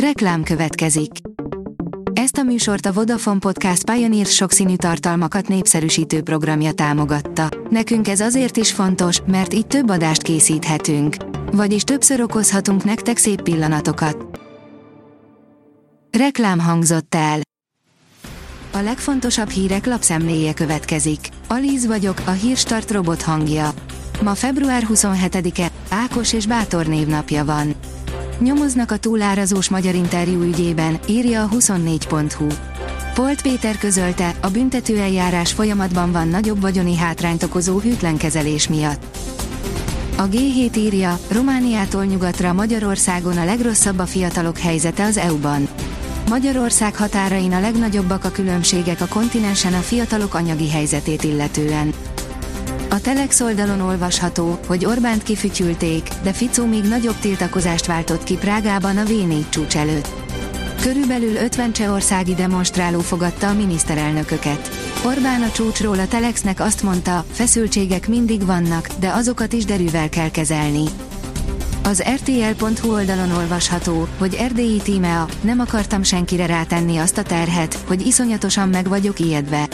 Reklám következik. Ezt a műsort a Vodafone Podcast Pioneer sokszínű tartalmakat népszerűsítő programja támogatta. Nekünk ez azért is fontos, mert így több adást készíthetünk. Vagyis többször okozhatunk nektek szép pillanatokat. Reklám hangzott el. A legfontosabb hírek lapszemléje következik. Alíz vagyok, a hírstart robot hangja. Ma február 27-e, Ákos és Bátor névnapja van. Nyomoznak a túlárazós magyar interjú ügyében, írja a 24.hu. Polt Péter közölte, a büntetőeljárás folyamatban van nagyobb vagyoni hátrányt okozó hűtlen kezelés miatt. A G7 írja, Romániától nyugatra Magyarországon a legrosszabb a fiatalok helyzete az EU-ban. Magyarország határain a legnagyobbak a különbségek a kontinensen a fiatalok anyagi helyzetét illetően. A Telex oldalon olvasható, hogy Orbánt kifütyülték, de Ficó még nagyobb tiltakozást váltott ki Prágában a V4 csúcs előtt. Körülbelül 50 csehországi demonstráló fogadta a miniszterelnököket. Orbán a csúcsról a Telexnek azt mondta, feszültségek mindig vannak, de azokat is derűvel kell kezelni. Az RTL.hu oldalon olvasható, hogy erdélyi tímea, nem akartam senkire rátenni azt a terhet, hogy iszonyatosan meg vagyok ijedve.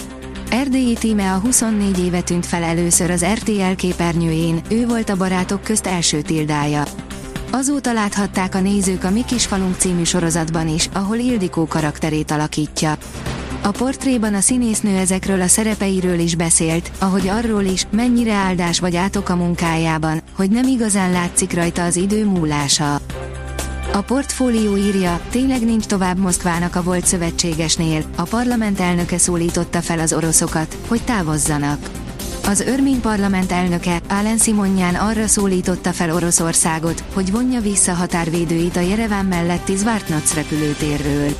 Erdélyi tíme a 24 éve tűnt fel először az RTL képernyőjén, ő volt a barátok közt első tildája. Azóta láthatták a nézők a Mi kis falunk című sorozatban is, ahol Ildikó karakterét alakítja. A portréban a színésznő ezekről a szerepeiről is beszélt, ahogy arról is, mennyire áldás vagy átok a munkájában, hogy nem igazán látszik rajta az idő múlása. A portfólió írja, tényleg nincs tovább Moszkvának a volt szövetségesnél, a parlament elnöke szólította fel az oroszokat, hogy távozzanak. Az örmény parlament elnöke, Álen Simonján arra szólította fel Oroszországot, hogy vonja vissza határvédőit a Jereván melletti Zvartnac repülőtérről.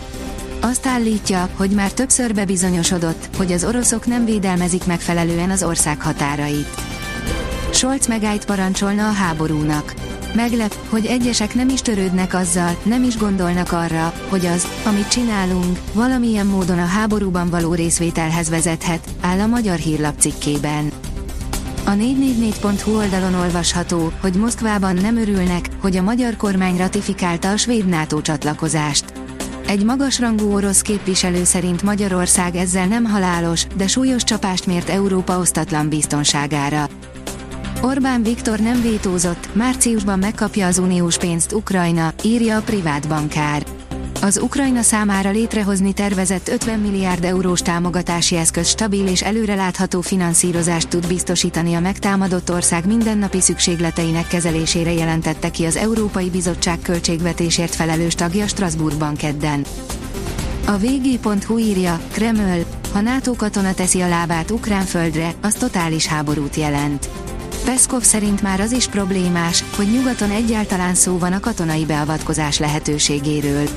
Azt állítja, hogy már többször bebizonyosodott, hogy az oroszok nem védelmezik megfelelően az ország határait. Scholz megállt parancsolna a háborúnak Meglep, hogy egyesek nem is törődnek azzal, nem is gondolnak arra, hogy az, amit csinálunk, valamilyen módon a háborúban való részvételhez vezethet, áll a magyar hírlap cikkében. A 444.hu oldalon olvasható, hogy Moszkvában nem örülnek, hogy a magyar kormány ratifikálta a svéd NATO csatlakozást. Egy magasrangú orosz képviselő szerint Magyarország ezzel nem halálos, de súlyos csapást mért Európa osztatlan biztonságára. Orbán Viktor nem vétózott, márciusban megkapja az uniós pénzt Ukrajna, írja a privát bankár. Az Ukrajna számára létrehozni tervezett 50 milliárd eurós támogatási eszköz stabil és előrelátható finanszírozást tud biztosítani a megtámadott ország mindennapi szükségleteinek kezelésére jelentette ki az Európai Bizottság költségvetésért felelős tagja Strasbourgban kedden. A vg.hu írja, Kreml, ha NATO katona teszi a lábát ukrán földre, az totális háborút jelent. Peszkov szerint már az is problémás, hogy nyugaton egyáltalán szó van a katonai beavatkozás lehetőségéről.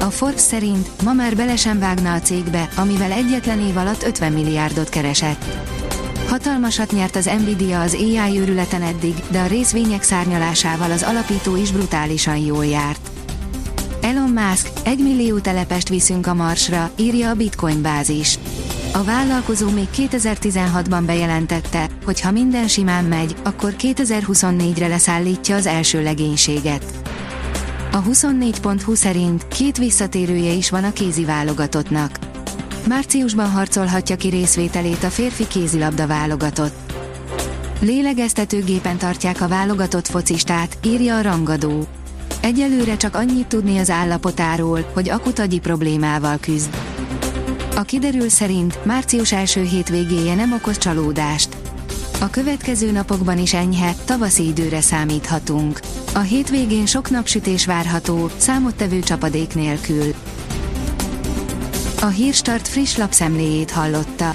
A Forbes szerint ma már bele sem vágna a cégbe, amivel egyetlen év alatt 50 milliárdot keresett. Hatalmasat nyert az Nvidia az AI őrületen eddig, de a részvények szárnyalásával az alapító is brutálisan jól járt. Elon Musk, egy millió telepest viszünk a Marsra, írja a Bitcoin bázis. A vállalkozó még 2016-ban bejelentette, hogy ha minden simán megy, akkor 2024-re leszállítja az első legénységet. A 24.20 szerint két visszatérője is van a kézi válogatottnak. Márciusban harcolhatja ki részvételét a férfi kézilabda válogatott. Lélegeztetőgépen tartják a válogatott focistát, írja a rangadó. Egyelőre csak annyit tudni az állapotáról, hogy akutagyi problémával küzd. A kiderül szerint március első hétvégéje nem okoz csalódást. A következő napokban is enyhe, tavaszi időre számíthatunk. A hétvégén sok napsütés várható, számottevő csapadék nélkül. A Hírstart friss lapszemléjét hallotta.